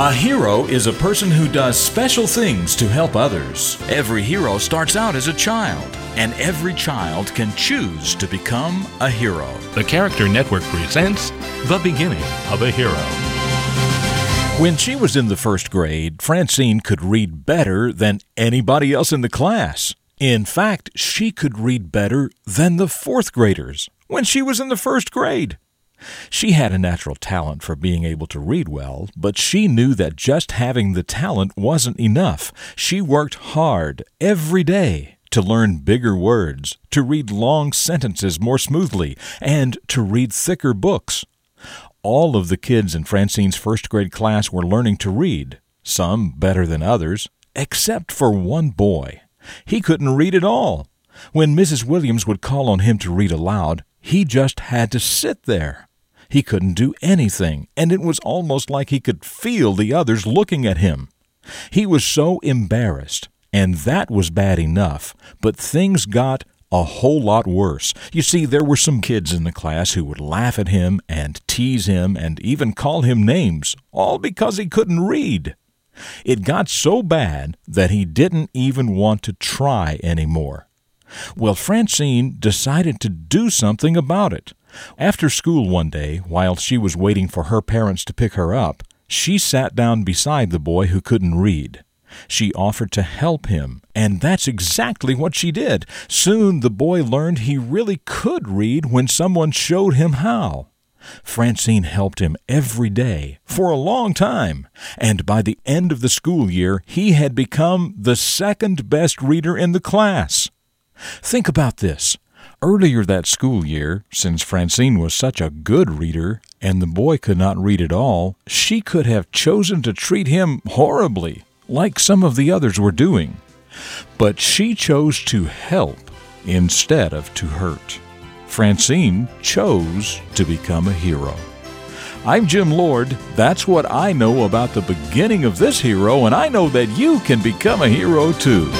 A hero is a person who does special things to help others. Every hero starts out as a child, and every child can choose to become a hero. The Character Network presents The Beginning of a Hero. When she was in the first grade, Francine could read better than anybody else in the class. In fact, she could read better than the fourth graders when she was in the first grade. She had a natural talent for being able to read well, but she knew that just having the talent wasn't enough. She worked hard every day to learn bigger words, to read long sentences more smoothly, and to read thicker books. All of the kids in Francine's first grade class were learning to read, some better than others, except for one boy. He couldn't read at all. When Mrs. Williams would call on him to read aloud, he just had to sit there. He couldn't do anything, and it was almost like he could feel the others looking at him. He was so embarrassed, and that was bad enough, but things got a whole lot worse. You see, there were some kids in the class who would laugh at him and tease him and even call him names, all because he couldn't read. It got so bad that he didn't even want to try any more. Well, Francine decided to do something about it. After school one day, while she was waiting for her parents to pick her up, she sat down beside the boy who couldn't read. She offered to help him, and that's exactly what she did. Soon the boy learned he really could read when someone showed him how. Francine helped him every day for a long time, and by the end of the school year, he had become the second best reader in the class. Think about this. Earlier that school year, since Francine was such a good reader and the boy could not read at all, she could have chosen to treat him horribly, like some of the others were doing. But she chose to help instead of to hurt. Francine chose to become a hero. I'm Jim Lord. That's what I know about the beginning of this hero, and I know that you can become a hero too.